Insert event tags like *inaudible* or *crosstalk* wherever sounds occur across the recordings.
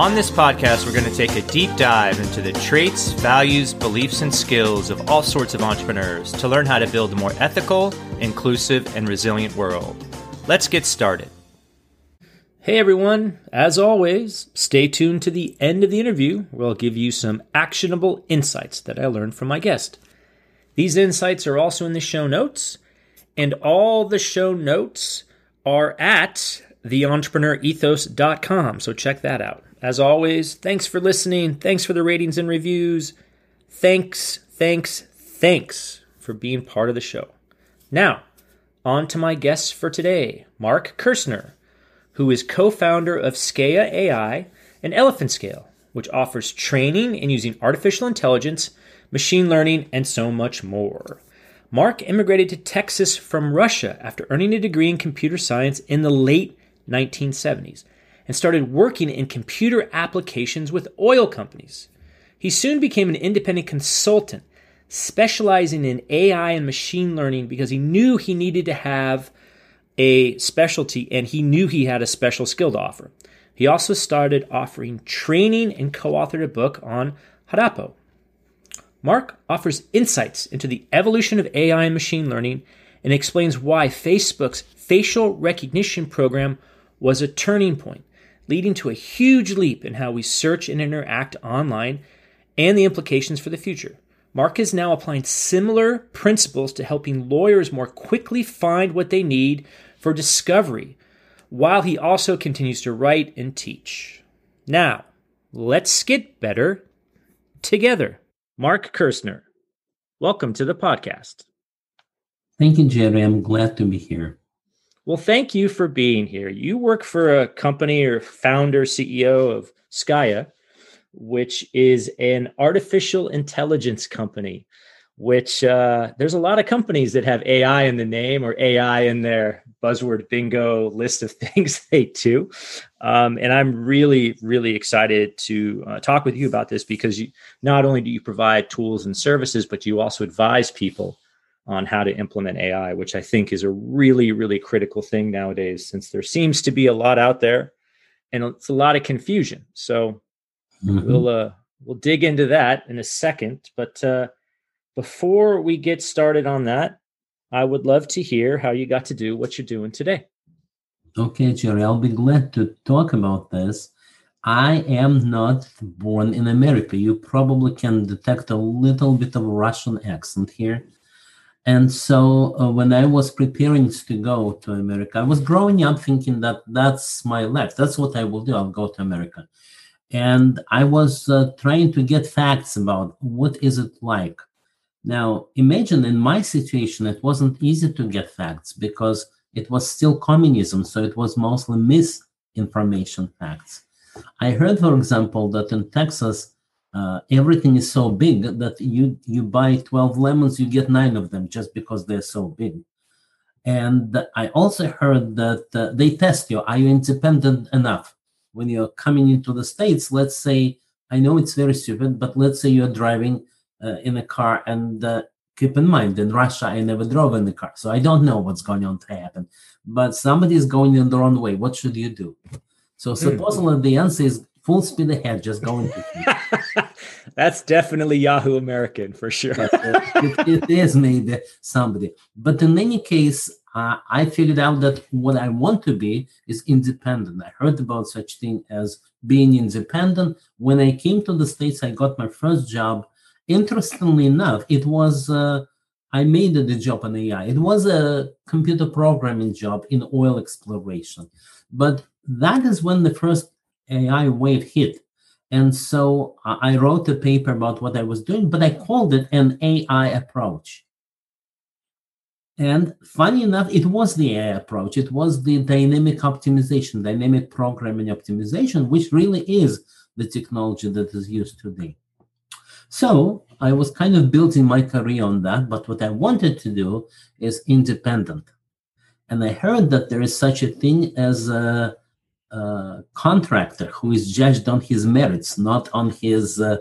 On this podcast, we're going to take a deep dive into the traits, values, beliefs, and skills of all sorts of entrepreneurs to learn how to build a more ethical, inclusive, and resilient world. Let's get started. Hey everyone, as always, stay tuned to the end of the interview where I'll give you some actionable insights that I learned from my guest. These insights are also in the show notes, and all the show notes are at theentrepreneurethos.com, so check that out. As always, thanks for listening. Thanks for the ratings and reviews. Thanks, thanks, thanks for being part of the show. Now, on to my guests for today Mark Kerzner, who is co founder of Scaia AI and Elephant Scale, which offers training in using artificial intelligence, machine learning, and so much more. Mark immigrated to Texas from Russia after earning a degree in computer science in the late 1970s and started working in computer applications with oil companies. He soon became an independent consultant, specializing in AI and machine learning because he knew he needed to have a specialty and he knew he had a special skill to offer. He also started offering training and co authored a book on Hadoop. Mark offers insights into the evolution of AI and machine learning and explains why Facebook's facial recognition program was a turning point leading to a huge leap in how we search and interact online and the implications for the future. Mark is now applying similar principles to helping lawyers more quickly find what they need for discovery, while he also continues to write and teach. Now, let's get better together. Mark Kerzner, welcome to the podcast. Thank you, Jerry. I'm glad to be here. Well, thank you for being here. You work for a company or founder, CEO of Scaia, which is an artificial intelligence company. Which uh, there's a lot of companies that have AI in the name or AI in their buzzword bingo list of *laughs* things they do. Um, and I'm really, really excited to uh, talk with you about this because you, not only do you provide tools and services, but you also advise people on how to implement AI, which I think is a really, really critical thing nowadays, since there seems to be a lot out there and it's a lot of confusion. So mm-hmm. we'll uh, we'll dig into that in a second. But uh, before we get started on that, I would love to hear how you got to do what you're doing today. Okay, Jerry, I'll be glad to talk about this. I am not born in America. You probably can detect a little bit of Russian accent here. And so uh, when I was preparing to go to America, I was growing up thinking that that's my life. That's what I will do. I'll go to America. And I was uh, trying to get facts about what is it like. Now, imagine in my situation, it wasn't easy to get facts because it was still communism. So it was mostly misinformation facts. I heard, for example, that in Texas, uh, everything is so big that you you buy 12 lemons you get nine of them just because they're so big and i also heard that uh, they test you are you independent enough when you're coming into the states let's say I know it's very stupid, but let's say you're driving uh, in a car and uh, keep in mind in Russia, I never drove in the car, so I don't know what's going on to happen. But somebody is going in the wrong way. What should you do? So Hmm. supposedly the answer is full speed ahead, just going. *laughs* That's definitely Yahoo American for sure. It, it is maybe somebody. But in any case, uh, I figured out that what I want to be is independent. I heard about such thing as being independent. When I came to the States, I got my first job. Interestingly enough, it was uh, I made the job in AI. It was a computer programming job in oil exploration. But that is when the first AI wave hit. And so I wrote a paper about what I was doing, but I called it an AI approach. And funny enough, it was the AI approach. It was the dynamic optimization, dynamic programming optimization, which really is the technology that is used today. So I was kind of building my career on that, but what I wanted to do is independent. And I heard that there is such a thing as a, a contractor who is judged on his merits, not on his, uh,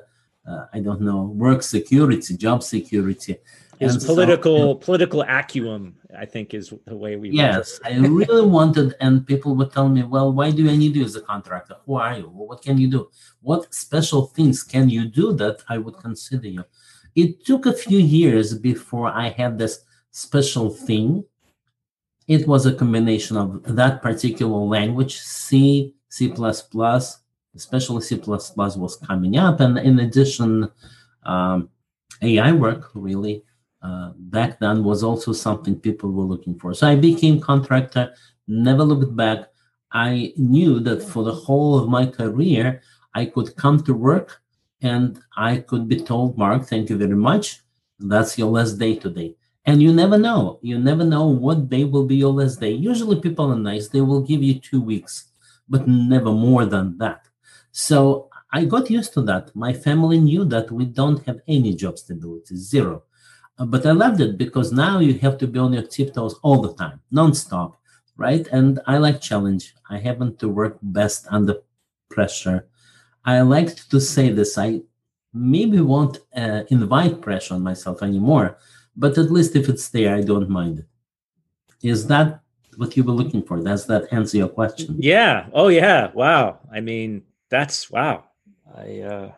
uh, I don't know, work security, job security. His And so- political political acumen, I think, is the way we. Yes, I really wanted, and people would tell me, "Well, why do I need you as a contractor? Who are you? What can you do? What special things can you do that I would consider you?" It took a few years before I had this special thing. It was a combination of that particular language, C, C++, especially C++ was coming up, and in addition, um, AI work really uh, back then was also something people were looking for. So I became contractor, never looked back. I knew that for the whole of my career, I could come to work and I could be told, Mark, thank you very much. That's your last day today. And you never know. You never know what day will be your last day. Usually people are nice. They will give you two weeks, but never more than that. So I got used to that. My family knew that we don't have any job stability, zero. Uh, But I loved it because now you have to be on your tiptoes all the time, nonstop, right? And I like challenge. I happen to work best under pressure. I like to say this. I maybe won't uh, invite pressure on myself anymore, but at least if it's there, I don't mind it. Is that what you were looking for? Does that answer your question? Yeah. Oh, yeah. Wow. I mean, that's wow. I, uh,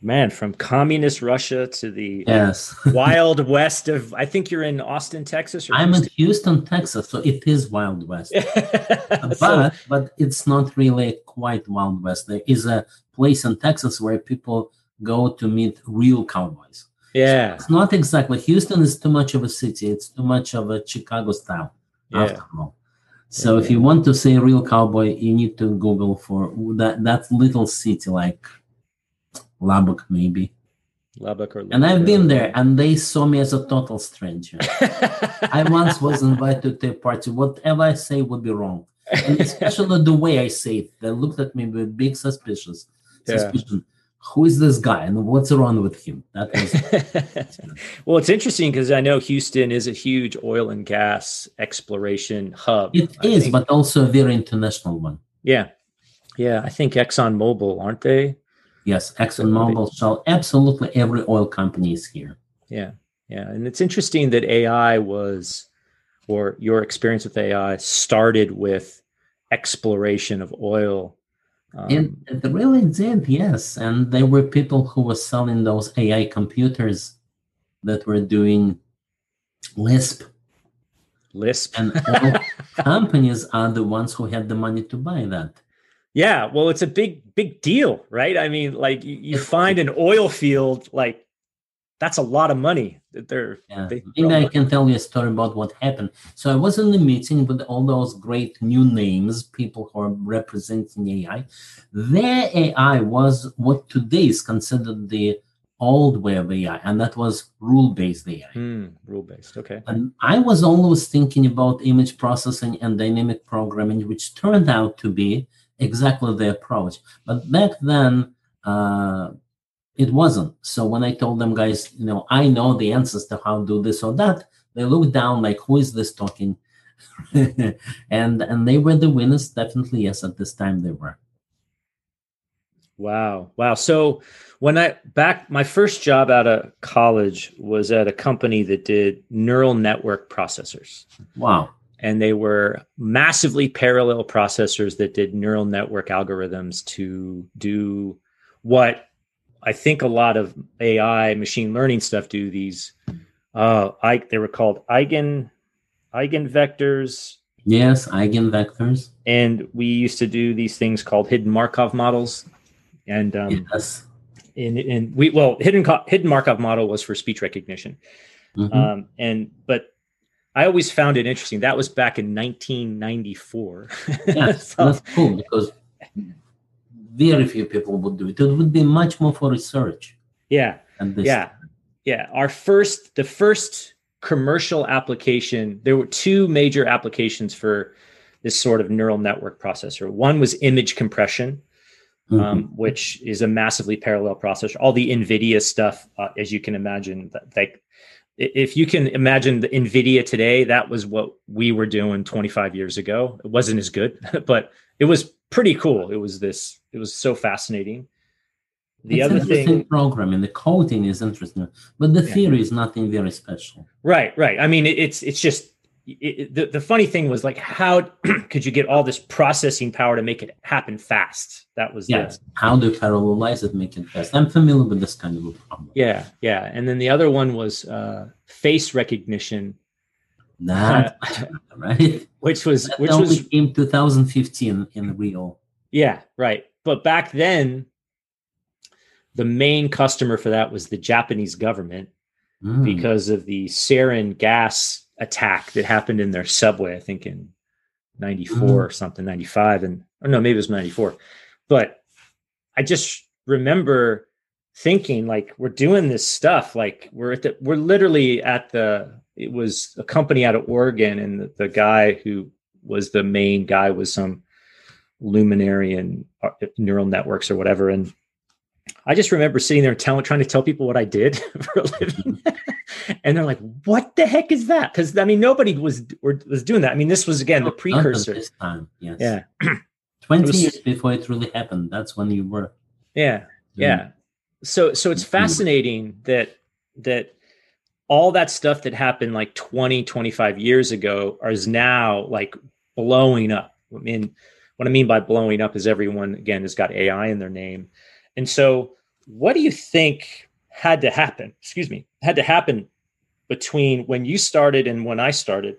man, from communist Russia to the Yes. *laughs* wild west of, I think you're in Austin, Texas. Or I'm in Houston, Texas, so it is Wild West. *laughs* Houston? So- but but it's not really quite Wild West. There is a place in Texas where people go to meet real cowboys. Yeah. It's not exactly Houston is too much of a city. It's too much of a Chicago style Yeah. after all. So if you want to say real cowboy, you need to Google for that that little city like Lubbock maybe. Lubbock or And I've been there and they saw me as a total stranger. *laughs* I once was invited to a party. Whatever I say would be wrong. And especially the way I say it. They looked at me with big suspicious *laughs* Yeah. suspicion. Who is this guy and what's wrong with him? That was *laughs* well, it's interesting because I know Houston is a huge oil and gas exploration hub. it I is, think. but also a very international one. yeah, yeah. I think ExxonMobil, aren't they? Yes, ExxonMobil, Shell, absolutely every oil company is here. Yeah, yeah. And it's interesting that AI was, or your experience with AI started with exploration of oil. Um, And it really did, yes. And there were people who were selling those AI computers that were doing Lisp. Lisp. And *laughs* all companies are the ones who had the money to buy that. Yeah, well, it's a big, big deal, right? I mean, like you, you find an oil field, like that's a lot of money that they're. Yeah. they Maybe I can tell you a story about what happened. So I was in the meeting with all those great new names, people who are representing AI. Their AI was what today is considered the old way of AI, and that was rule-based AI. Hmm, rule based. Okay. And I was always thinking about image processing and dynamic programming, which turned out to be exactly the approach. But back then, uh, it wasn't. So when I told them, guys, you know, I know the answers to how to do this or that, they looked down like, who is this talking? *laughs* and and they were the winners, definitely. Yes, at this time they were. Wow. Wow. So when I back my first job out of college was at a company that did neural network processors. Wow. And they were massively parallel processors that did neural network algorithms to do what I think a lot of AI machine learning stuff do these uh I they were called eigen eigenvectors Yes, eigenvectors. and we used to do these things called hidden Markov models and um yes. in in we well hidden hidden Markov model was for speech recognition Mhm. um and but I always found it interesting that was back in 1994 *laughs* yes, So- that's cool because very few people would do it. It would be much more for research. Yeah. Yeah. Yeah. Our first the first commercial application there were two major applications for this sort of neural network processor. One was image compression Mhm. um, which is a massively parallel processor. All the nvidia stuff uh, as you can imagine like if you can imagine the nvidia today that was what we were doing 25 years ago. It wasn't as good *laughs* but it was pretty cool it was this it was so fascinating the it's other thing programming, the coding is interesting, but the Yeah. theory is nothing very special. Right, right. I mean, it, it's it's just it, the the funny thing was like, how *clears throat* could you get all this processing power to make it happen fast? That was the- Yes. How do parallelize it, make it fast? I'm familiar with this kind of a problem. yeah, yeah. And then the other one was uh, face recognition, That right? *laughs* which was That which was in 2015 in Rio. yeah, right. But back then, the main customer for that was the Japanese government Mm. because of the sarin gas attack that happened in their subway, I think in 94 or something, 95. And or no, maybe it was 94. But I just remember thinking like we're doing this stuff. Like we're at the we're literally at the it was a company out of Oregon, and the, the guy who was the main guy was some luminary in uh, neural networks or whatever. And I just remember sitting there telling, trying to tell people what I did *laughs* for a living, *laughs* and they're like, "What the heck is that?" Because I mean, nobody was was doing that. I mean, this was again the precursor. This time, yes. Yeah, *clears throat* 20 was- years before it really happened. That's when you were. yeah, yeah. So so it's fascinating that that all that stuff that happened like 20, 25 years ago is now like blowing up. I mean, what I mean by blowing up is everyone again has got AI in their name. And so what do you think had to happen? Excuse me, had to happen between when you started and when I started,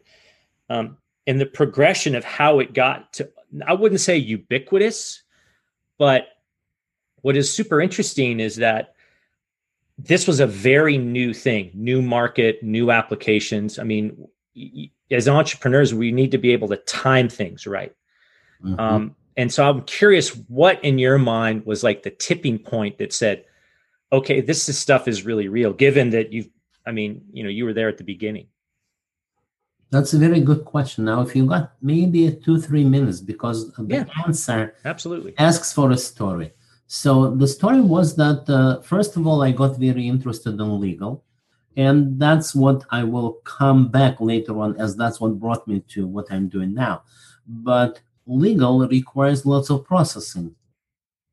um, and the progression of how it got to I wouldn't say ubiquitous, but what is super interesting is that this was a very new thing, new market, new applications. I mean, as entrepreneurs, we need to be able to time things right. Mhm. Um, and so I'm curious what in your mind was like the tipping point that said, okay, this is stuff is really real, given that you've, I mean, you know, you were there at the beginning. That's a very good question. Now, if you got maybe two, three minutes, because the Yeah. answer Absolutely. asks for a story. So the story was that uh, first of all, I got very interested in legal, and that's what I will come back later on, as that's what brought me to what I'm doing now. But legal requires lots of processing,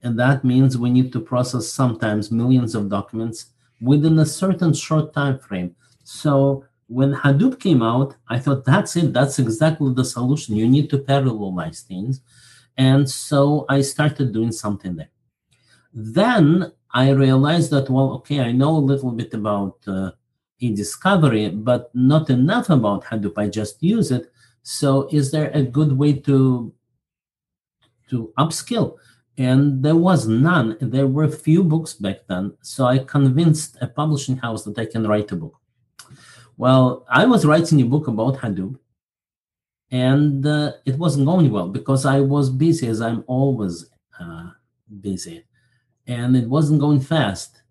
and that means we need to process sometimes millions of documents within a certain short time frame. So when Hadoop came out, I thought that's it. That's exactly the solution. You need to parallelize things. And so I started doing something there. Then I realized that, well, okay, I know a little bit about uh, e-discovery, but not enough about Hadoop. I just use it. So is there a good way to to upskill? And there was none. There were few books back then. So I convinced a publishing house that I can write a book. Well, I was writing a book about Hadoop, and uh, it wasn't going well because I was busy, as I'm always uh, busy, and it wasn't going fast.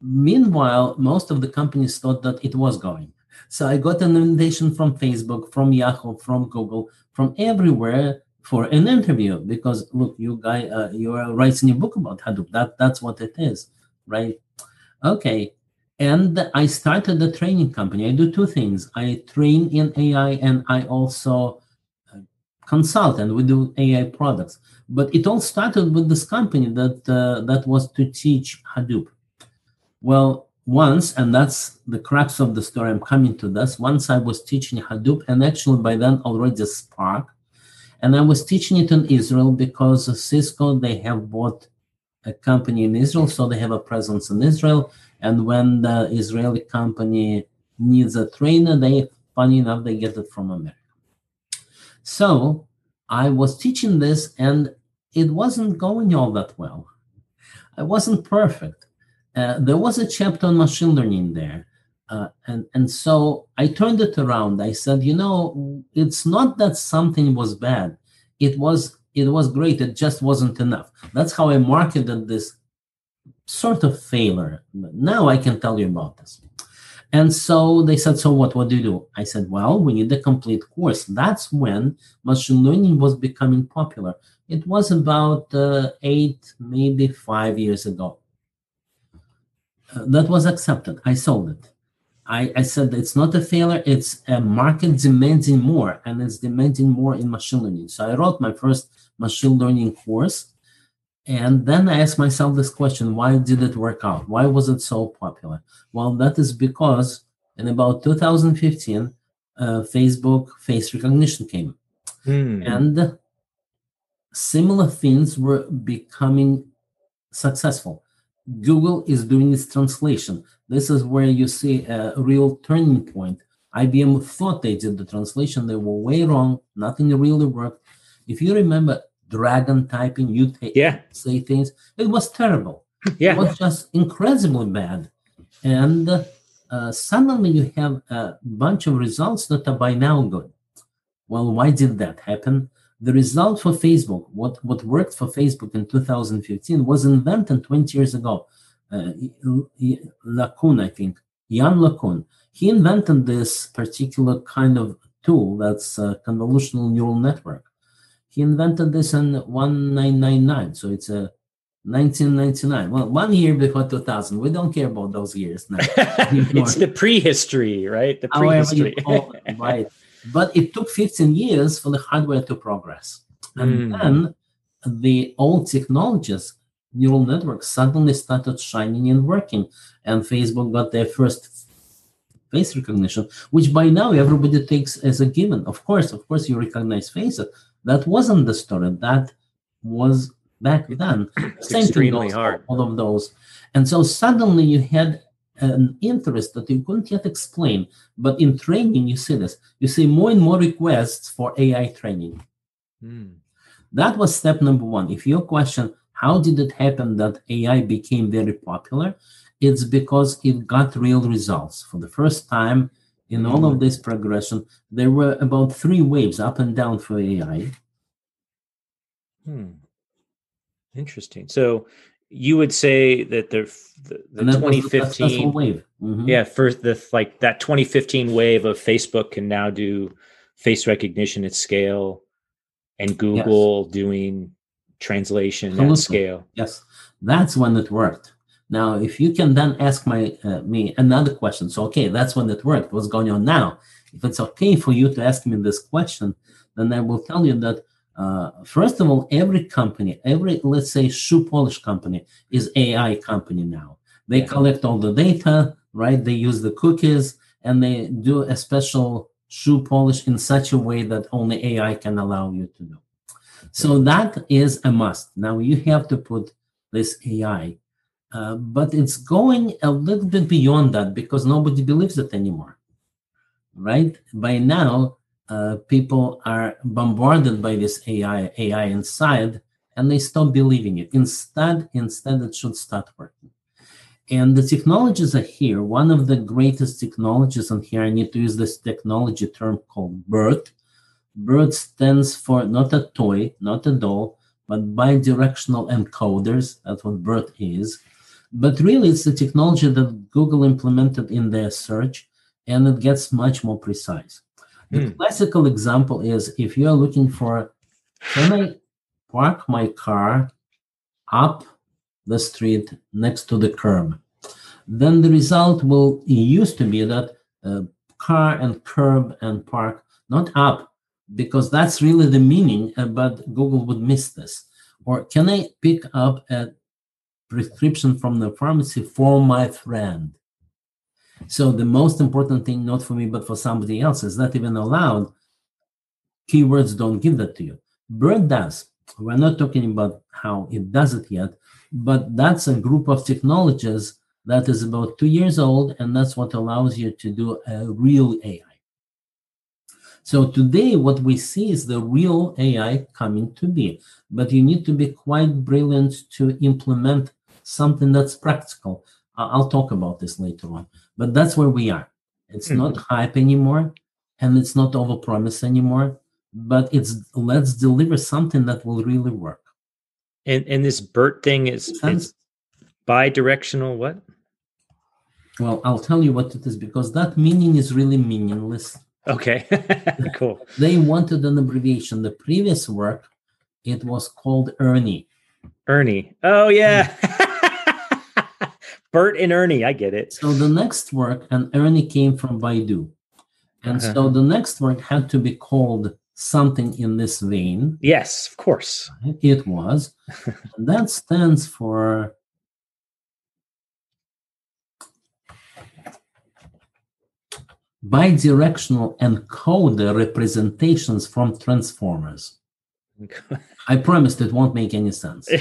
Meanwhile, most of the companies thought that it was going. So I got an invitation from Facebook, from Yahoo, from Google, from everywhere for an interview because look, you guy, uh, you are writing a book about Hadoop. That that's what it is, right? Okay. And I started the training company. I do two things. I train in AI and I also consultant. We do AI products, but it all started with this company that uh, that was to teach Hadoop. Well, once, and that's the crux of the story. I'm coming to this. Once I was teaching Hadoop, and actually by then already Spark, and I was teaching it in Israel because Cisco they have bought a company in Israel, so they have a presence in Israel. And when the Israeli company needs a trainer, they funny enough they get it from America. So I was teaching this, and it wasn't going all that well. I wasn't perfect. Uh, there was a chapter on machine learning there. Uh, and, and so I turned it around. I said, you know, it's not that something was bad. It was it was great. It just wasn't enough. That's how I marketed this sort of failure. Now I can tell you about this. And so they said, So what? What do you do? I said, Well, we need a complete course. That's when machine learning was becoming popular. It was about uh, eight, maybe five years ago. Uh, that was accepted. I sold it. I, I said it's not a failure, it's a market demanding more, and it's demanding more in machine learning. So I wrote my first machine learning course. And then I asked myself this question why did it work out? Why was it so popular? Well, that is because in about 2015, uh, Facebook face recognition came. Mm. And similar things were becoming successful. Google is doing its translation. This is where you see a real turning point. IBM thought they did the translation, they were way wrong, nothing really worked. If you remember dragon typing, you yeah. say things, it was terrible. *laughs* Yeah. It was just incredibly bad. And uh, suddenly you have a bunch of results that are by now good. Well, why did that happen? The result for Facebook, what, what worked for Facebook in 2015, was invented 20 years ago. Uh, LeCun, I think, Yann LeCun, he invented this particular kind of tool that's a convolutional neural network. He invented this in 1999, so it's a 1999. Well, one year before 2000. We don't care about those years now. *laughs* it's the prehistory, right? The prehistory. It, *laughs* right. But it took 15 years for the hardware to progress. And mm. then the old technologies, neural networks, suddenly started shining and working. And Facebook got their first face recognition, which by now everybody takes as a given. Of course, of course, you recognize faces. That wasn't the story. That was back then. Same extremely hard. All of those. And so suddenly you had an interest that you couldn't yet explain. But in training, you see this. You see more and more requests for AI training. Mm. That was step number one. If your question, how did it happen that AI became very popular? It's because it got real results. For the first time in all of this progression, there were about three waves up and down for AI. Hmm. Interesting. So you would say that the the, the 2015 wave. Mm-hmm. Yeah, first the like that 2015 wave of Facebook can now do face recognition at scale, and Google yes. doing translation Absolutely. at scale. Yes, that's when it worked. Now, if you can then ask my uh, me another question, so okay, that's when it worked. What's going on now? If it's okay for you to ask me this question, then I will tell you that uh, first of all, every company, every let's say shoe polish company is AI company now. They collect all the data, right? They use the cookies and they do a special shoe polish in such a way that only AI can allow you to do. So that is a must. Now you have to put this AI, uh, but it's going a little bit beyond that because nobody believes it anymore, right? By now, uh, people are bombarded by this AI, AI inside, and they stop believing it. Instead, instead, it should start working. And the technologies are here. One of the greatest technologies, and here I need to use this technology term called BERT. BERT stands for not a toy, not a doll, but bidirectional encoders. That's what BERT is. But really, it's the technology that Google implemented in their search, and it gets much more precise. The mm. classical example is if you're looking for, can I park my car up the street next to the curb? Then the result will used to be that uh, car and curb and park not up, because that's really the meaning, uh, but Google would miss this. Or can I pick up a prescription from the pharmacy for my friend? So the most important thing, not for me, but for somebody else, is not even allowed. Keywords don't give that to you. BERT does. We're not talking about how it does it yet, but that's a group of technologies that is about two years old, and that's what allows you to do a real AI. So today, what we see is the real AI coming to be, but you need to be quite brilliant to implement something that's practical. I'll talk about this later on, but that's where we are. It's mm-hmm. not hype anymore, and it's not overpromise anymore, but it's let's deliver something that will really work. And and this BERT thing is it's bi-directional. What? Well, I'll tell you what it is because that meaning is really meaningless. Okay, *laughs* cool. they wanted an abbreviation. The previous work, it was called Ernie. Ernie. Oh yeah. *laughs* Bert and Ernie, I get it. So the next work, and Ernie came from Baidu. And uh-huh. so the next work had to be called something in this vein. Yes, of course. It was. *laughs* that stands for bidirectional encoder representations from transformers. *laughs* I promised it won't make any sense. *laughs*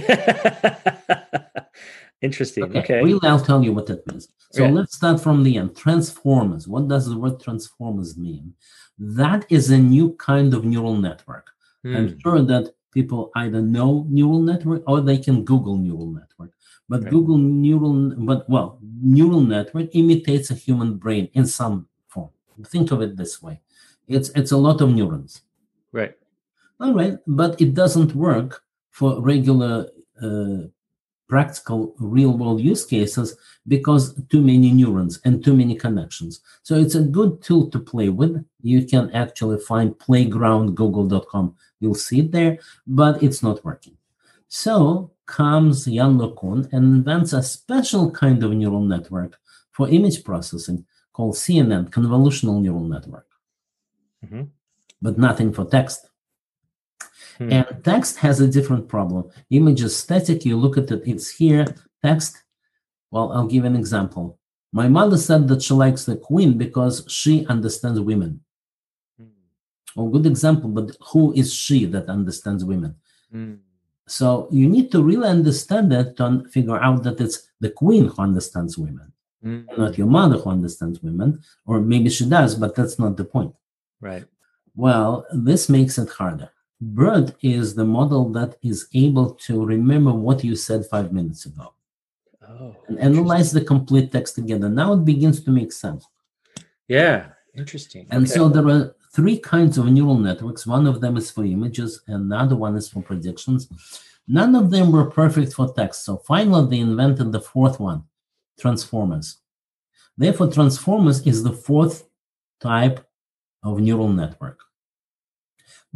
Interesting. Okay. okay. Really, I'll tell you what that means. So yeah. let's start from the end. Transformers. What does the word transformers mean? That is a new kind of neural network. Hmm. I'm sure that people either know neural network or they can Google neural network. But right. Google neural, but well, neural network imitates a human brain in some form. Think of it this way: it's it's a lot of neurons. Right. All right, but it doesn't work for regular uh, practical real world use cases because too many neurons and too many connections. So it's a good tool to play with. You can actually find playgroundgoogle.com. You'll see it there, but it's not working. So comes Yann LeCun and invents a special kind of neural network for image processing called CNN, convolutional neural network. Mm-hmm. But nothing for text. Hmm. And text has a different problem. Image is static, you look at it, it's here. Text, well, I'll give an example. My mother said that she likes the queen because she understands women. Hmm. Well, good example, but who is she that understands women? Hmm. So you need to really understand that to figure out that it's the queen who understands women, mm. not your mother who understands women, or maybe she does, but that's not the point. Right. Well, this makes it harder. BERT is the model that is able to remember what you said five minutes ago oh, and analyze the complete text together. Now it begins to make sense. Yeah, interesting. And okay. so there are three kinds of neural networks. One of them is for images, another one is for predictions. None of them were perfect for text. So finally, they invented the fourth one transformers. Therefore, transformers is the fourth type of neural network.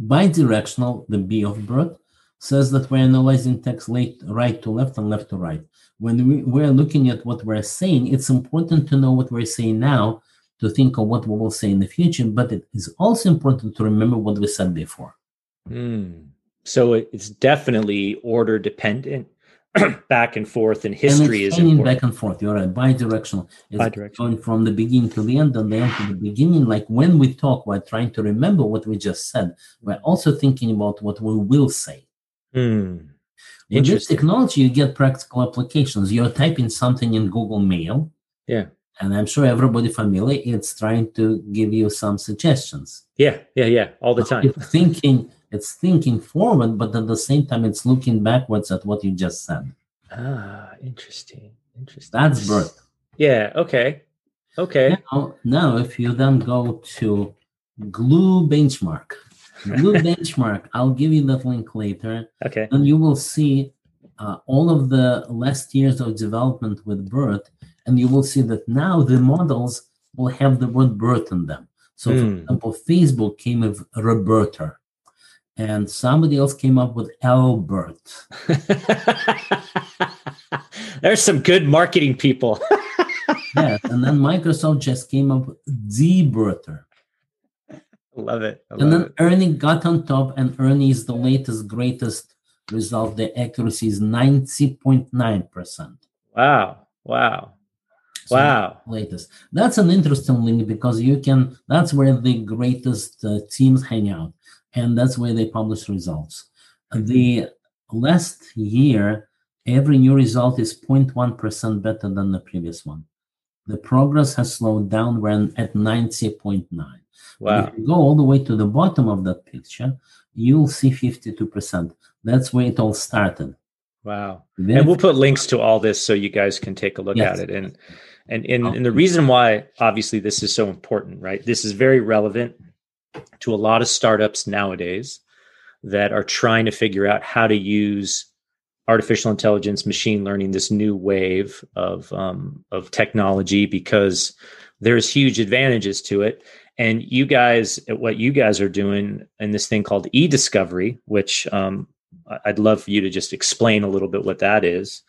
Bidirectional, the B of BERT, says that we're analyzing text late, right to left and left to right. When we, we're looking at what we're saying, it's important to know what we're saying now to think of what we will say in the future, but it is also important to remember what we said before. Mm. So it's definitely order dependent *clears throat* back and forth and history and is important. back and forth. You're right, bidirectional. It's bidirectional. going from the beginning to the end and the end to the beginning. Like when we talk, we're trying to remember what we just said. We're also thinking about what we will say. Hmm. With this technology, you get practical applications. You're typing something in Google Mail. Yeah. And I'm sure everybody familiar, it's trying to give you some suggestions. Yeah, yeah, yeah, all the time. *laughs* Thinking it's thinking forward, but at the same time, it's looking backwards at what you just said. Ah, interesting. Interesting. That's BERT. Yeah. Okay. Okay. Now, now, if you then go to Glue Benchmark, *laughs* Glue Benchmark, I'll give you that link later. Okay. And you will see uh, all of the last years of development with BERT, and you will see that now the models will have the word BERT in them. So, mm. for hmm. example, Facebook came with RoBERTa and somebody else came up with Albert. *laughs* There's some good marketing people. *laughs* yes, and then Microsoft just came up with DeBERTa. Love it. I and love then it. Ernie got on top, and Ernie is the latest, greatest result. The accuracy is 90.9%. Wow. Wow. So Wow. latest. That's an interesting link because you can. That's where the greatest uh, teams hang out, and that's where they publish results. Mm-hmm. The last year, every new result is 0.1 percent better than the previous one. The progress has slowed down. We're at 90.9. Wow. If you go all the way to the bottom of that picture, you'll see 52%. That's where it all started. Wow. Then and we'll put links to all this so you guys can take a look Yes. at it and and and, and the reason why obviously this is so important right this is very relevant to a lot of startups nowadays that are trying to figure out how to use artificial intelligence machine learning this new wave of um, of technology because there's huge advantages to it and you guys what you guys are doing in this thing called e-discovery which um, I'd love for you to just explain a little bit what that is.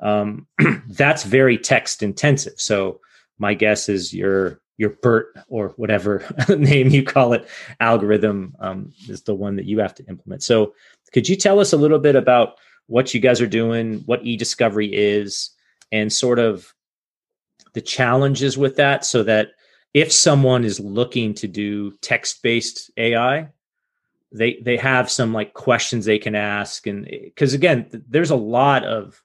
Um, *clears throat* that's very text intensive. So my guess is your your BERT or whatever *laughs* name you call it algorithm um, is the one that you have to implement. So could you tell us a little bit about what you guys are doing, what e-discovery is, and sort of the challenges with that, so that if someone is looking to do text-based AI, they they have some like questions they can ask and because again th- there's a lot of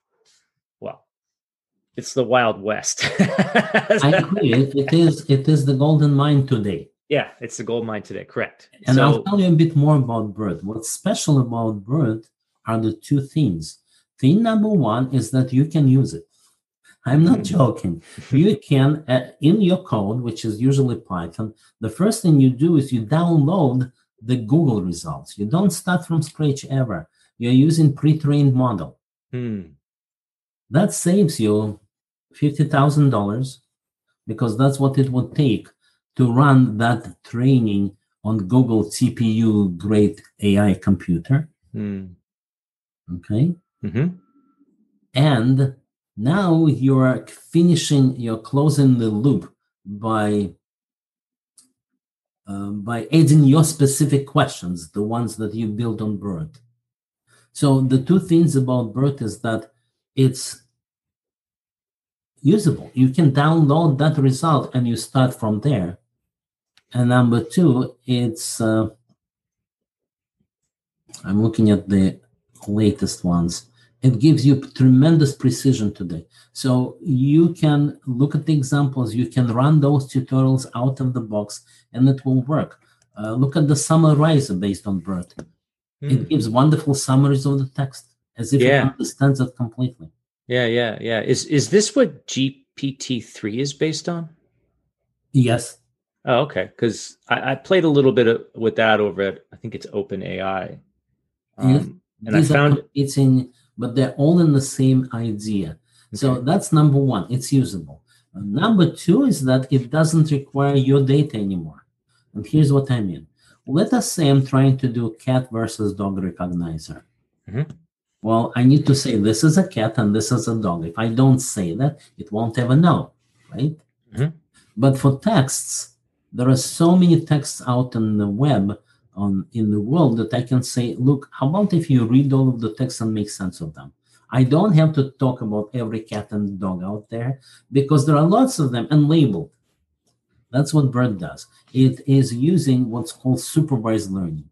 it's the wild west *laughs* I agree. It, it is it is the golden mine today. yeah it's the gold mine today correct And I'll tell you a bit more about BERT. What's special about BERT are the two things. Thing number one is that you can use it. I'm not Mhm. joking. *laughs* You can, uh, in your code, which is usually Python, the first thing you do is you download the Google results. You don't start from scratch ever. You're using pre-trained model. hmm, That saves you $50,000 because that's what it would take to run that training on Google CPU grade AI computer. hmm, Okay. hmm And now you're finishing, you're closing the loop by uh, by adding your specific questions, the ones that you built on BERT. So the two things about BERT is that it's usable. You can download that result and you start from there. And number two, it's uh, I'm looking at the latest ones. It gives you tremendous precision today. So you can look at the examples, you can run those tutorials out of the box, and it will work. Uh, look at the summarizer based on BERT. hmm. It gives wonderful summaries of the text as if Yeah. it understands it completely. Yeah yeah yeah is is this what gpt-3 is based on Yes. oh okay because I, I played a little bit of, with that over at i think it's open ai Yes. um, and i These are found competing, but they're all in the same idea. So that's number one, it's usable. Number two is that it doesn't require your data anymore. And here's what I mean. Let us say I'm trying to do cat versus dog recognizer. Mhm. Well, I need to say this is a cat and this is a dog. If I don't say that, it won't ever know, right? Mhm. But for texts, there are so many texts out in the web on in the world that I can say, look, how about if you read all of the texts and make sense of them? I don't have to talk about every cat and dog out there because there are lots of them and labeled. That's what BERT does. It is using what's called supervised learning.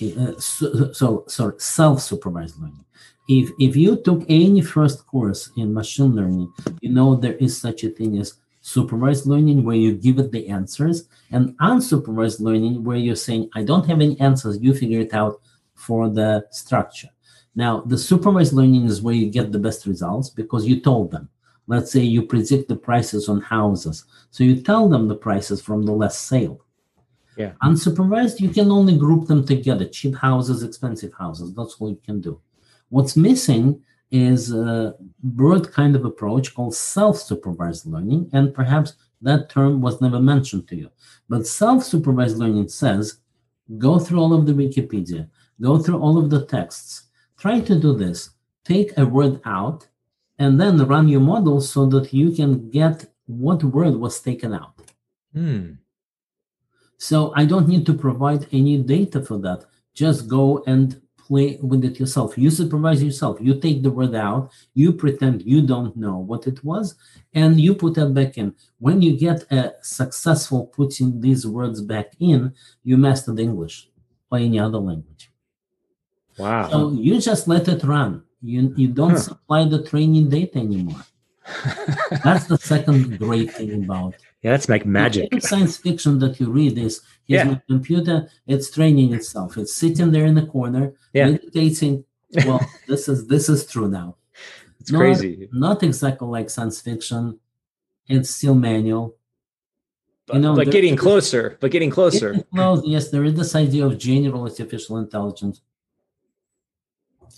Uh, so, so sorry, self-supervised learning. If if you took any first course in machine learning, you know there is such a thing as supervised learning where you give it the answers and unsupervised learning where you're saying i don't have any answers. You figure it out for the structure. Now the supervised learning is where you get the best results because you told them. Let's say you predict the prices on houses. So you tell them the prices from the last sale Yeah. unsupervised you can only group them together. Cheap houses expensive houses. That's all you can do. What's missing is a broad kind of approach called self-supervised learning and perhaps that term was never mentioned to you. But self-supervised learning says go through all of the wikipedia go through all of the texts try to do this take a word out and then run your model so that you can get what word was taken out. Hmm. So I don't need to provide any data for that. Just go and play with it yourself. You supervise yourself. You take the word out, you pretend you don't know what it was, and you put that back in. When you get a successful putting these words back in, you mastered English or any other language. Wow. So you just let it run. You you don't Huh. supply the training data anymore. *laughs* That's the second great thing about yeah, that's like magic. Every science fiction that you read is here's Yeah. my computer, it's training itself. It's sitting there in the corner, Yeah. meditating. Well, *laughs* this is this is true now. It's Not- crazy. Not exactly like science fiction. It's still manual. But, know, but getting closer, but getting closer. Getting close, yes, there is this idea of general artificial intelligence.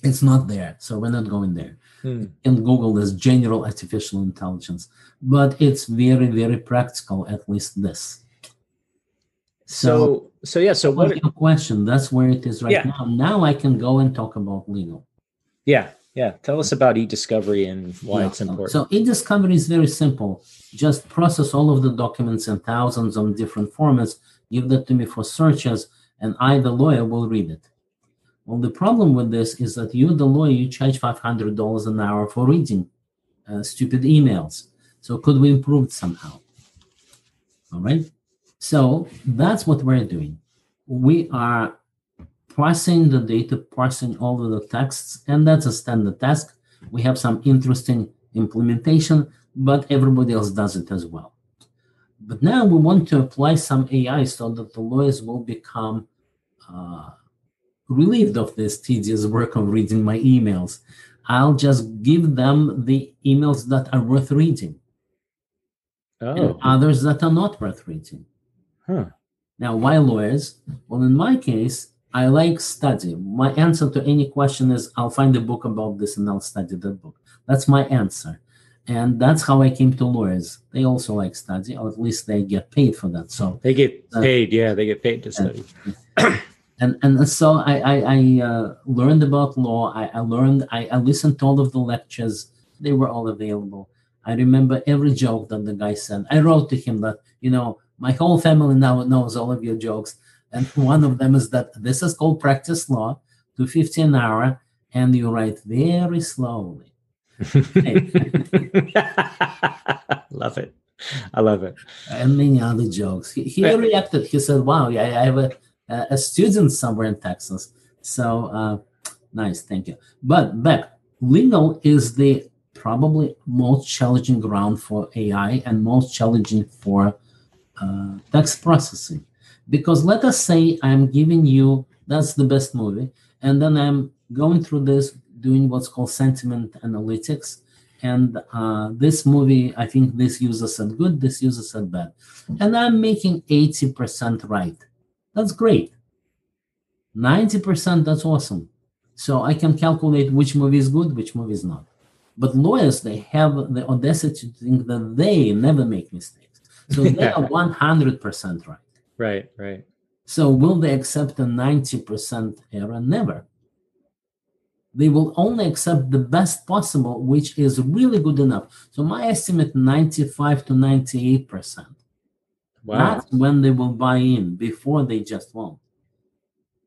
It's not there, so we're not going there. Hmm. in Google is general artificial intelligence, but it's very, very practical, at least this. So, So, so yeah. So what? your question? That's where it is right Yeah. now. Now I can go and talk about legal. Yeah, yeah. Tell us about e-discovery and why Yeah, it's important. So e-discovery is very simple. Just process all of the documents in thousands of different formats, give that to me for searches, and I, the lawyer, will read it. Well, the problem with this is that you, the lawyer, you charge $500 an hour for reading uh, stupid emails. So could we improve it somehow? All right. So that's what we're doing. We are parsing the data, parsing all of the texts, and that's a standard task. We have some interesting implementation, but everybody else does it as well. But now we want to apply some AI so that the lawyers will become uh, relieved of this tedious work of reading my emails. I'll just give them the emails that are worth reading and oh, others that are not worth reading. huh. Now, why lawyers? Well, in my case, I like study. My answer to any question is I'll find a book about this and I'll study that book. That's my answer. And that's how I came to lawyers. They also like study, or at least they get paid for that. So They get Uh, paid. Yeah, they get paid to study. *clears throat* and and so I I, I uh, learned about law. I, I learned. I, I listened to all of the lectures. They were all available. I remember every joke that the guy said. I wrote to him that you know my whole family now knows all of your jokes, and *laughs* one of them is that this is called practice law, two fifty an hour, and you write very slowly. *laughs* love it. I love it. and many other jokes. He, he reacted. He said, "Wow, yeah, I have a, a student somewhere in Texas." So uh, nice, thank you. But back, legal is the probably most challenging ground for AI and most challenging for uh, text processing, because let us say I'm giving you that's the best movie, and then I'm going through this doing what's called sentiment analytics and uh, this movie i think this user said good this user said bad and i'm making 80% right that's great. 90% that's awesome. So i can calculate which movie is good which movie is not. But lawyers they have the audacity to think that they never make mistakes. So they are 100% right. Right, right. so will they accept a 90% error? Never. They will only accept the best possible, which is really good enough. So my estimate 95 to 98 percent. Wow. That's when they will buy in. Before they just won't.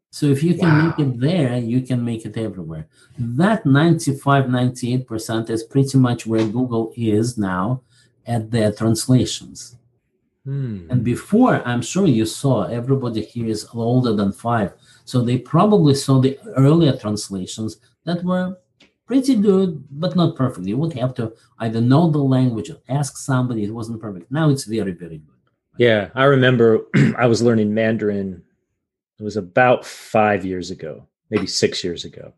So if you can Wow. make it there, you can make it everywhere. That 95, 98 percent is pretty much where Google is now at their translations. Hmm. And before, I'm sure you saw everybody here is older than five. So they probably saw the earlier translations that were pretty good, but not perfect. You would have to either know the language or ask somebody. It wasn't perfect. Now it's very, very good. Yeah, I remember *clears throat* I was learning Mandarin. It was about five years ago, maybe six years ago,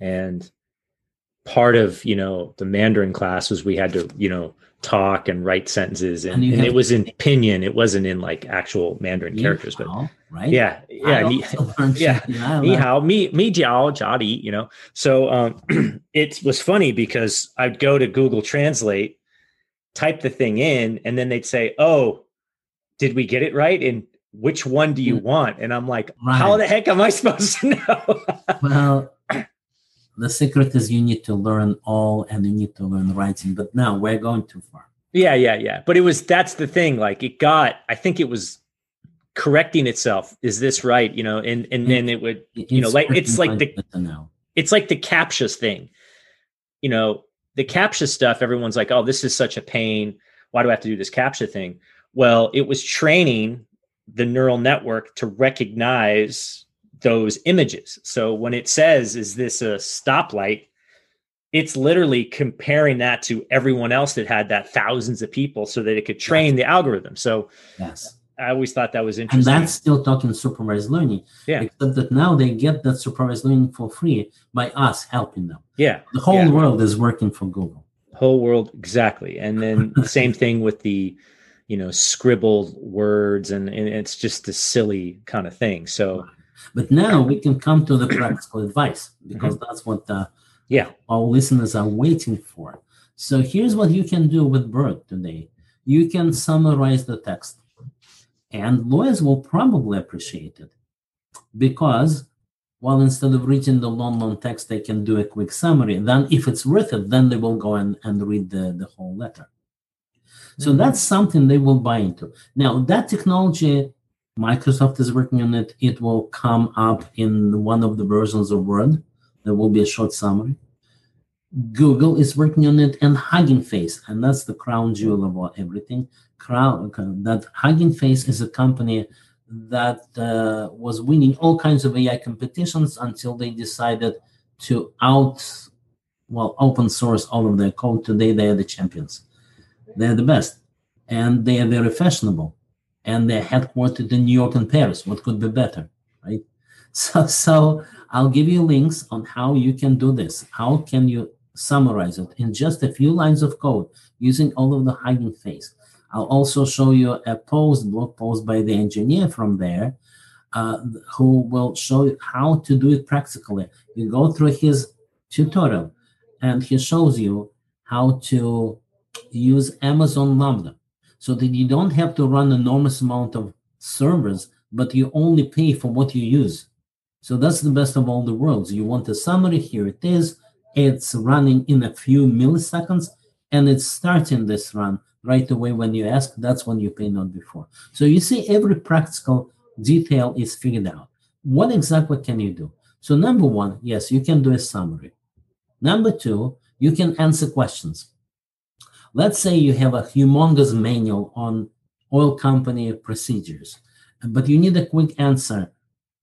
and part of you know the Mandarin class was we had to you know talk and write sentences, and, And and it was in pinyin. It wasn't in like actual Mandarin characters, but Ni right? yeah, yeah, ni, also *laughs* learned yeah, Chinese. I ni learned- hao, mi mi jiao jia di, you know. So um, *clears throat* it was funny because I'd go to Google Translate, type the thing in, and then they'd say, "Oh, did we get it right?" And which one do you Mm. want? And I'm like, "How the heck am I *laughs* supposed to know?" Well, *clears throat* the secret is you need to learn all and you need to learn writing. But now we're going too far. yeah, yeah, yeah. But it was that's the thing. Like it got. I think it was correcting itself. Is this right? You know, and and then it would, you know, like it's like the it's like the captchas thing. You know, the captcha stuff. Everyone's like, oh, this is such a pain. Why do I have to do this captcha thing? Well, it was training the neural network to recognize those images. So when it says, is this a stoplight? It's literally comparing that to everyone else that had that thousands of people so that it could train yes. the algorithm. So yes. I always thought that was interesting. And that's still talking supervised learning. Yeah. Except that now they get that supervised learning for free by us helping them. Yeah. The whole yeah. world is working for Google. Whole world, exactly. And then the *laughs* same thing with the you know scribbled words and, and it's just a silly kind of thing. So but now we can come to the practical advice because mm-hmm. that's what the yeah. our listeners are waiting for. So here's what you can do with BERT today. You can summarize the text and lawyers will probably appreciate it because well instead of reading the long long text they can do a quick summary then if it's worth it then they will go and, and read the, the whole letter so mm-hmm. that's something they will buy into. Now, that technology, Microsoft is working on it. It will come up in one of the versions of Word. There will be a short summary. Google is working on it, and Hugging Face, and that's the crown jewel of everything. Crown that Hugging Face is a company that uh, was winning all kinds of AI competitions until they decided to out, well, open source all of their code. Today they are the champions. They're the best. And they are very fashionable. And they're headquartered in New York and Paris. What could be better, right? *laughs* So, so I'll give you links on how you can do this. How can you summarize it in just a few lines of code using all of the Hugging Face? I'll also show you a post, blog post by the engineer from there, uh, who will show you how to do it practically. You go through his tutorial, and he shows you how to use Amazon Lambda so that you don't have to run enormous amount of servers, but you only pay for what you use. So that's the best of all the worlds. You want a summary, here it is. It's running in a few milliseconds and it's starting this run right away when you ask. That's when you pay, not before. So you see, every practical detail is figured out. What exactly can you do? So, number one, yes, you can do a summary. Number two, you can answer questions. Let's say you have a humongous manual on oil company procedures, but you need a quick answer.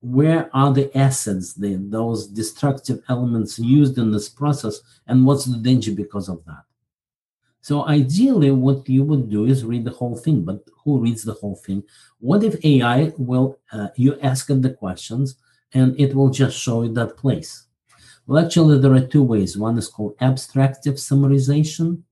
Where are the acids, the, those destructive elements used in this process, and what's the danger because of that? So ideally, what you would do is read the whole thing. But who reads the whole thing? What if AI will uh, you ask it the questions and it will just show you that place? Well, actually, there are two ways. One is called abstractive summarization,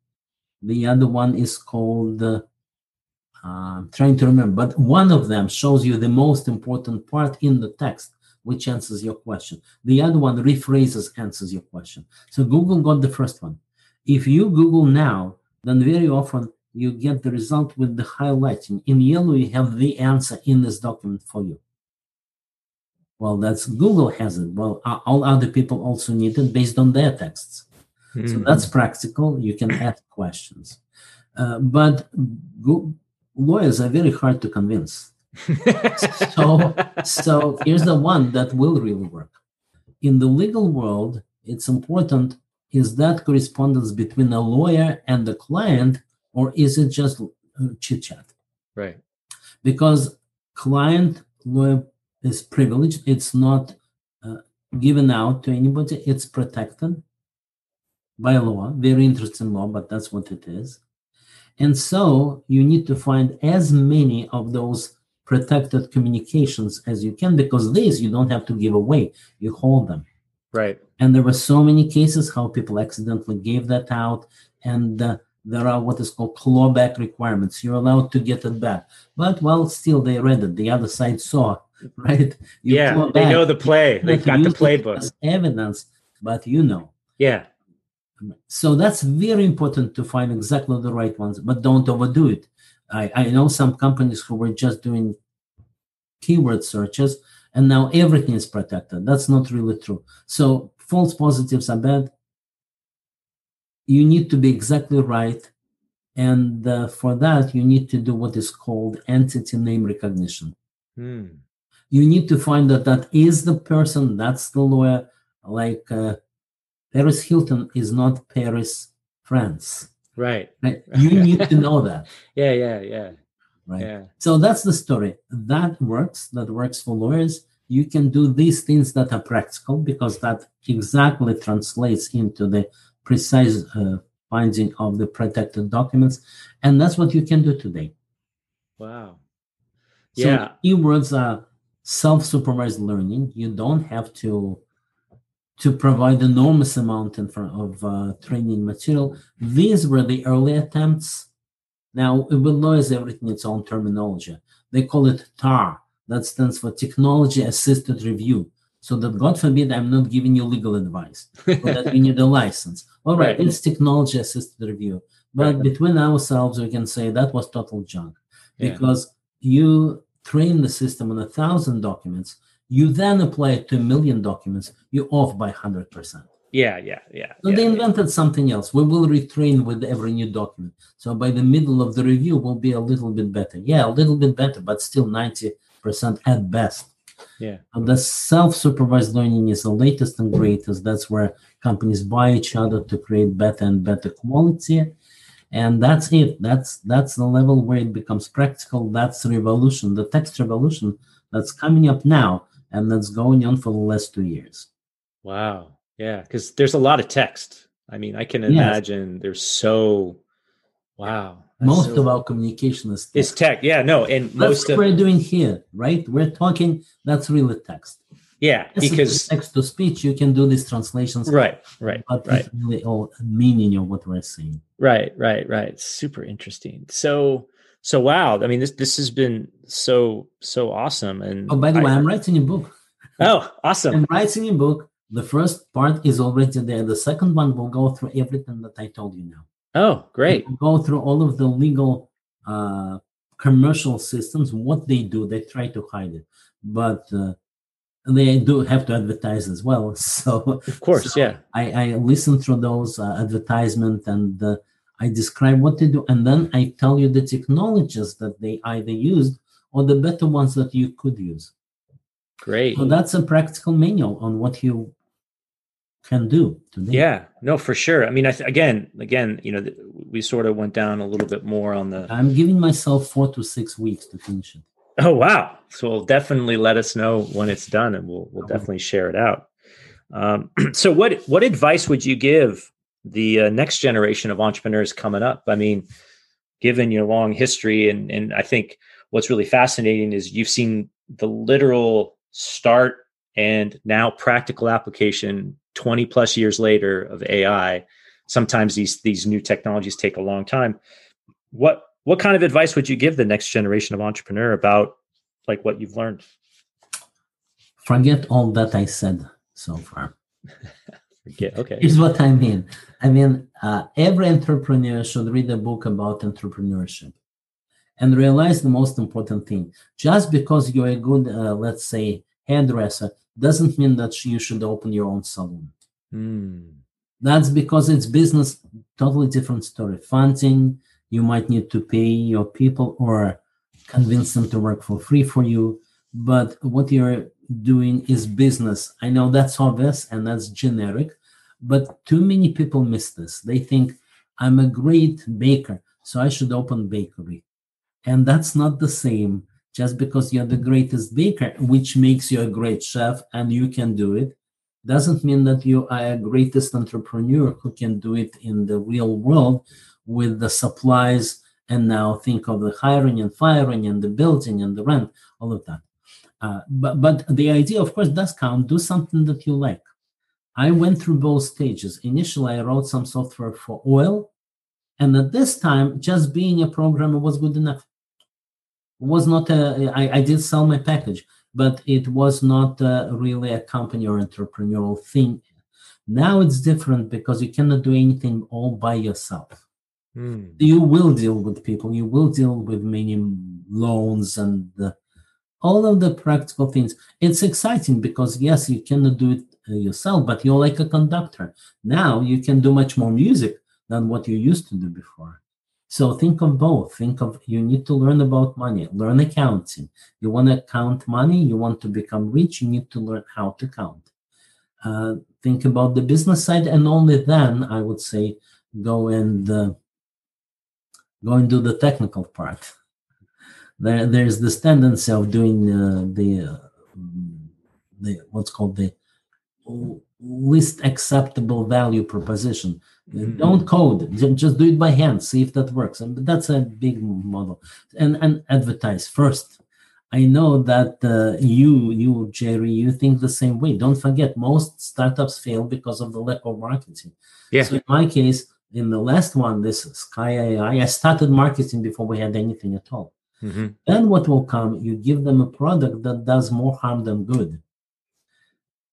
the other one is called, uh, trying to remember, but one of them shows you the most important part in the text, which answers your question. The other one rephrases answers your question. So Google got the first one. If you Google now, then very often you get the result with the highlighting. In yellow, you have the answer in this document for you. Well, that's Google has it. Well, all other people also need it based on their texts. Mm-hmm. So that's practical. You can ask questions. Uh, but go- lawyers are very hard to convince. *laughs* so, so here's the one that will really work. In the legal world, it's important is that correspondence between a lawyer and the client, or is it just uh, chit chat? Right. Because client lawyer is privileged, it's not uh, given out to anybody, it's protected by law, very interesting law, but that's what it is. And so you need to find as many of those protected communications as you can because these you don't have to give away, you hold them. Right. And there were so many cases how people accidentally gave that out, and uh, there are what is called clawback requirements. You're allowed to get it back, but well, still they read it. The other side saw, *laughs* right? You yeah, they know the play. They've got the playbook. Evidence, but you know. Yeah. So that's very important to find exactly the right ones, but don't overdo it. I, I know some companies who were just doing keyword searches and now everything is protected. That's not really true. So false positives are bad. You need to be exactly right. And uh, for that, you need to do what is called entity name recognition. Hmm. You need to find that that is the person, that's the lawyer. Like uh, Paris Hilton is not Paris, France. Right. Right? *laughs* You need to know that. *laughs* Yeah, yeah, yeah. Right. Yeah. So that's the story. That works. That works for lawyers. You can do these things that are practical because that exactly translates into the precise uh, finding of the protected documents. And that's what you can do today. Wow. So Yeah. keywords are self-supervised learning. You don't have to to provide enormous amount in front of uh, training material. These were the early attempts. Now, with lawyers, everything its own terminology. They call it TAR. That stands for Technology Assisted Review. So that, God forbid, I'm not giving you legal advice. or that we need a license. *laughs* All right, Right. it's technology assisted review. But Right. between ourselves, we can say that was total junk Yeah. because you train the system on a thousand documents, you then apply it to a million documents, you're off by 100%. Yeah, yeah, yeah. So yeah, they yeah. invented something else. We will retrain with every new document. So by the middle of the review, we'll be a little bit better. Yeah, a little bit better, but still 90% at best. Yeah. And the self-supervised learning is the latest and greatest. That's where companies buy each other to create better and better quality. And that's it. That's that's the level where it becomes practical. That's the revolution, the text revolution that's coming up now and that's going on for the last two years. Wow. Yeah, because there's a lot of text. I mean, I can Yes. imagine there's so wow. Most so- of our communication is text. tech. Yeah, no, and That's most what of we're doing here, right? We're talking. That's really text. yeah, because text to speech, you can do these translations. right, right, But right. it's really all meaning of what we're saying. Right, right, right. Super interesting. So, so wow. I mean, this this has been so so awesome. And Oh, by the I- way, I'm writing a book. oh, awesome. I'm writing a book. The first part is already there. The second one will go through everything that I told you now. Oh, great. Go through all of the legal uh, commercial systems, what they do. They try to hide it, but uh, they do have to advertise as well. *laughs* So Of course, So- yeah. I, I listen through those uh, advertisement and uh, I describe what they do, and then I tell you the technologies that they either used or the better ones that you could use. Great. So that's a practical manual on what you can do today. Yeah, no, for sure. I mean, I th- again, again, you know, th- we sort of went down a little bit more on the. I'm giving myself four to six weeks to finish it. Oh wow! So we'll definitely let us know when it's done, and we'll we'll definitely share it out. Um, *clears throat* so, what what advice would you give the uh, next generation of entrepreneurs coming up? I mean, given your long history, and and I think what's really fascinating is you've seen the literal start and now practical application 20 plus years later of AI. Sometimes these these new technologies take a long time. What what kind of advice would you give the next generation of entrepreneur about like what you've learned? Forget all that I said so far. *laughs* Okay. Here's what I mean. I mean, uh, every entrepreneur should read a book about entrepreneurship and realize the most important thing. Just because you're a good, uh, let's say, hairdresser, doesn't mean that you should open your own salon. Hmm. That's because it's business, totally different story. Funding, you might need to pay your people or convince them to work for free for you. But what you're doing is business. I know that's obvious and that's generic, but too many people miss this. They think I'm a great baker, so I should open bakery. And that's not the same. Just because you're the greatest baker, which makes you a great chef and you can do it, doesn't mean that you are a greatest entrepreneur who can do it in the real world with the supplies and now think of the hiring and firing and the building and the rent all of that uh, but but the idea of course does count do something that you like i went through both stages initially i wrote some software for oil and at this time just being a programmer was good enough was not a I, I did sell my package but it was not uh, really a company or entrepreneurial thing. Now it's different because you cannot do anything all by yourself. Hmm. You will deal with people, you will deal with many loans and uh, all of the practical things. It's exciting because, yes, you cannot do it uh, yourself, but you're like a conductor. Now you can do much more music than what you used to do before. So think of both. Think of you need to learn about money, learn accounting. You want to count money, you want to become rich, you need to learn how to count. Uh, think about the business side, and only then I would say go and uh, go and do the technical part. There, there's this tendency of doing uh, the the what's called the least acceptable value proposition. Mm-hmm. Don't code, just do it by hand, see if that works. And that's a big model. And and advertise first. I know that uh, you, you Jarie, you think the same way. Don't forget, most startups fail because of the lack of marketing. Yeah. So in my case, in the last one, this Sky AI, I started marketing before we had anything at all. Mm-hmm. Then what will come? You give them a product that does more harm than good.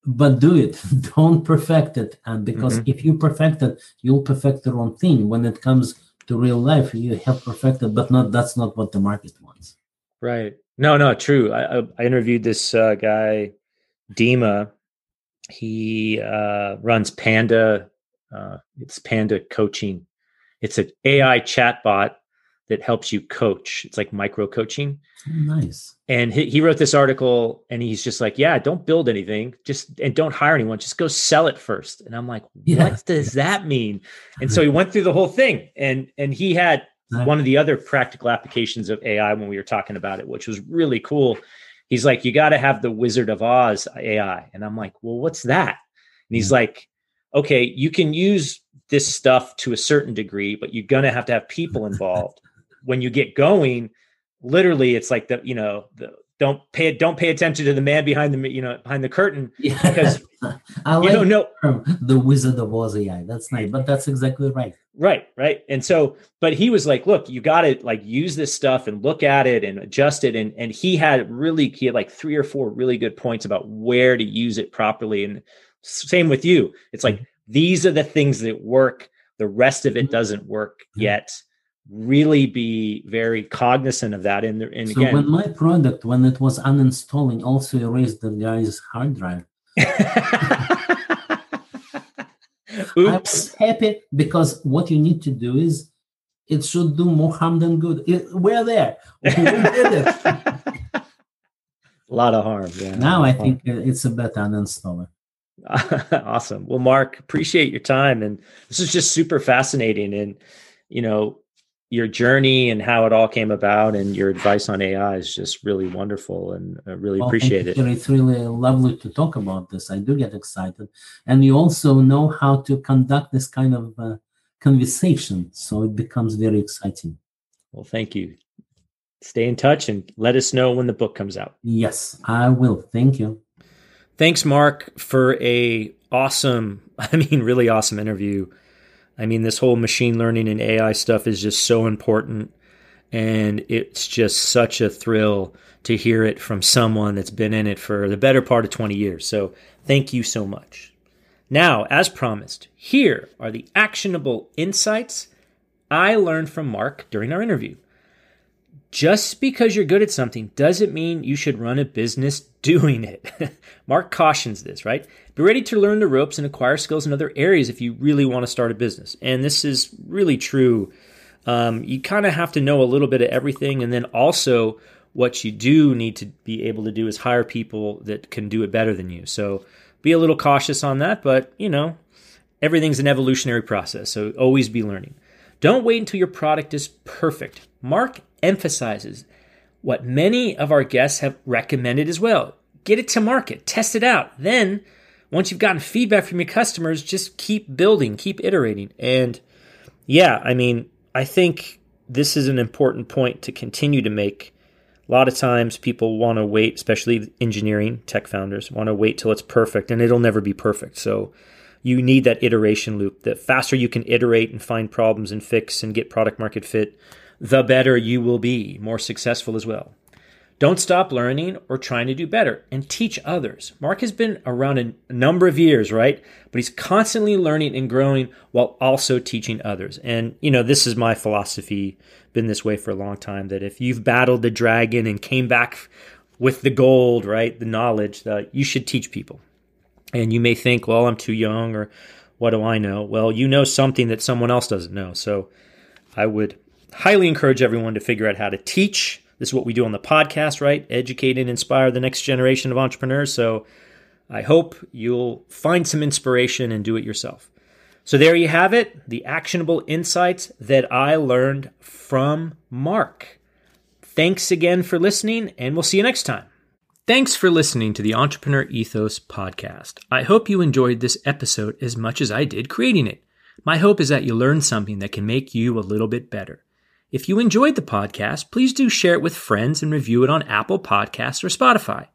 But do it. *laughs* Don't perfect it. And because mm-hmm. if you perfect it you'll perfect the wrong thing. When it comes to real life you have perfected but not that's not what the market wants. Right. No no true. I, I interviewed this uh, guy dima. He uh, runs panda uh, it's panda coaching. It's an ai chatbot that helps you coach. It's like micro coaching. Nice. And he, he wrote this article and he's just like, yeah, don't build anything. Just, and don't hire anyone. Just go sell it first. And I'm like, yeah. what does that mean? And so he went through the whole thing and, and he had one of the other practical applications of AI when we were talking about it, which was really cool. He's like, you got to have the Wizard of Oz AI. And I'm like, well, what's that? And he's like, okay, you can use this stuff to a certain degree, but you're going to have to have people involved when you get going, literally it's like the, you know, the, don't pay don't pay attention to the man behind the you know behind the curtain *laughs* yeah. because *laughs* I like you don't know the Wizard of Oz AI. That's nice, but that's exactly right. Right, right. And so, but he was like, "Look, you got to like use this stuff and look at it and adjust it." And and he had really he had like three or four really good points about where to use it properly. And same with you. It's like mm-hmm. these are the things that work. The rest of it mm-hmm. doesn't work mm-hmm. yet really be very cognizant of that. And, and so again, when my product, when it was uninstalling, also erased the guy's hard drive. *laughs* I was happy because what you need to do is it should do more harm than good. It, we're there. *laughs* We did it. a lot of harm. Yeah. Now I think uh, it's a better uninstaller. *laughs* awesome. Well, Mark, appreciate your time. And this is just super fascinating. And, you know, your journey and how it all came about and your advice on AI is just really wonderful and I really well, appreciate it. It's really lovely to talk about this. I do get excited. And you also know how to conduct this kind of uh, conversation. So it becomes very exciting. Well, thank you. Stay in touch and let us know when the book comes out. Yes, I will. Thank you. Thanks, Mark, for a awesome, *laughs* I mean, really awesome interview. I mean, this whole machine learning and AI stuff is just so important. And it's just such a thrill to hear it from someone that's been in it for the better part of 20 years. So thank you so much. Now, as promised, here are the actionable insights I learned from Mark during our interview. Just because you're good at something doesn't mean you should run a business doing it. *laughs* Mark cautions this, right? Be ready to learn the ropes and acquire skills in other areas if you really want to start a business. And this is really true. Um, you kind of have to know a little bit of everything. And then also, what you do need to be able to do is hire people that can do it better than you. So be a little cautious on that. But, you know, everything's an evolutionary process. So always be learning. Don't wait until your product is perfect. Mark emphasizes what many of our guests have recommended as well. Get it to market, test it out. Then, once you've gotten feedback from your customers, just keep building, keep iterating. And yeah, I mean, I think this is an important point to continue to make. A lot of times people want to wait, especially engineering tech founders, want to wait till it's perfect, and it'll never be perfect. So you need that iteration loop. The faster you can iterate and find problems and fix and get product market fit, the better you will be, more successful as well. Don't stop learning or trying to do better and teach others. Mark has been around a number of years, right? But he's constantly learning and growing while also teaching others. And, you know, this is my philosophy, been this way for a long time that if you've battled the dragon and came back with the gold, right, the knowledge, that you should teach people. And you may think, well, I'm too young or what do I know? Well, you know something that someone else doesn't know. So I would highly encourage everyone to figure out how to teach. This is what we do on the podcast, right? Educate and inspire the next generation of entrepreneurs. So I hope you'll find some inspiration and do it yourself. So there you have it the actionable insights that I learned from Mark. Thanks again for listening, and we'll see you next time. Thanks for listening to the Entrepreneur Ethos podcast. I hope you enjoyed this episode as much as I did creating it. My hope is that you learned something that can make you a little bit better. If you enjoyed the podcast, please do share it with friends and review it on Apple Podcasts or Spotify.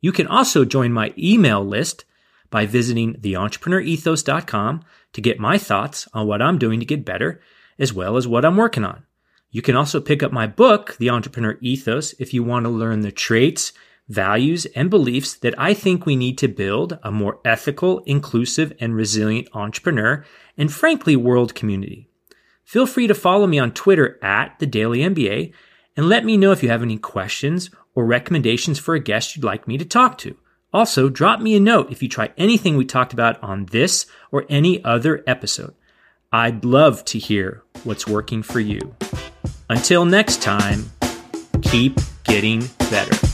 You can also join my email list by visiting theentrepreneurethos.com to get my thoughts on what I'm doing to get better, as well as what I'm working on. You can also pick up my book, The Entrepreneur Ethos, if you want to learn the traits, values, and beliefs that I think we need to build a more ethical, inclusive, and resilient entrepreneur and frankly, world community. Feel free to follow me on Twitter at the Daily MBA and let me know if you have any questions or recommendations for a guest you'd like me to talk to. Also, drop me a note if you try anything we talked about on this or any other episode. I'd love to hear what's working for you. Until next time, keep getting better.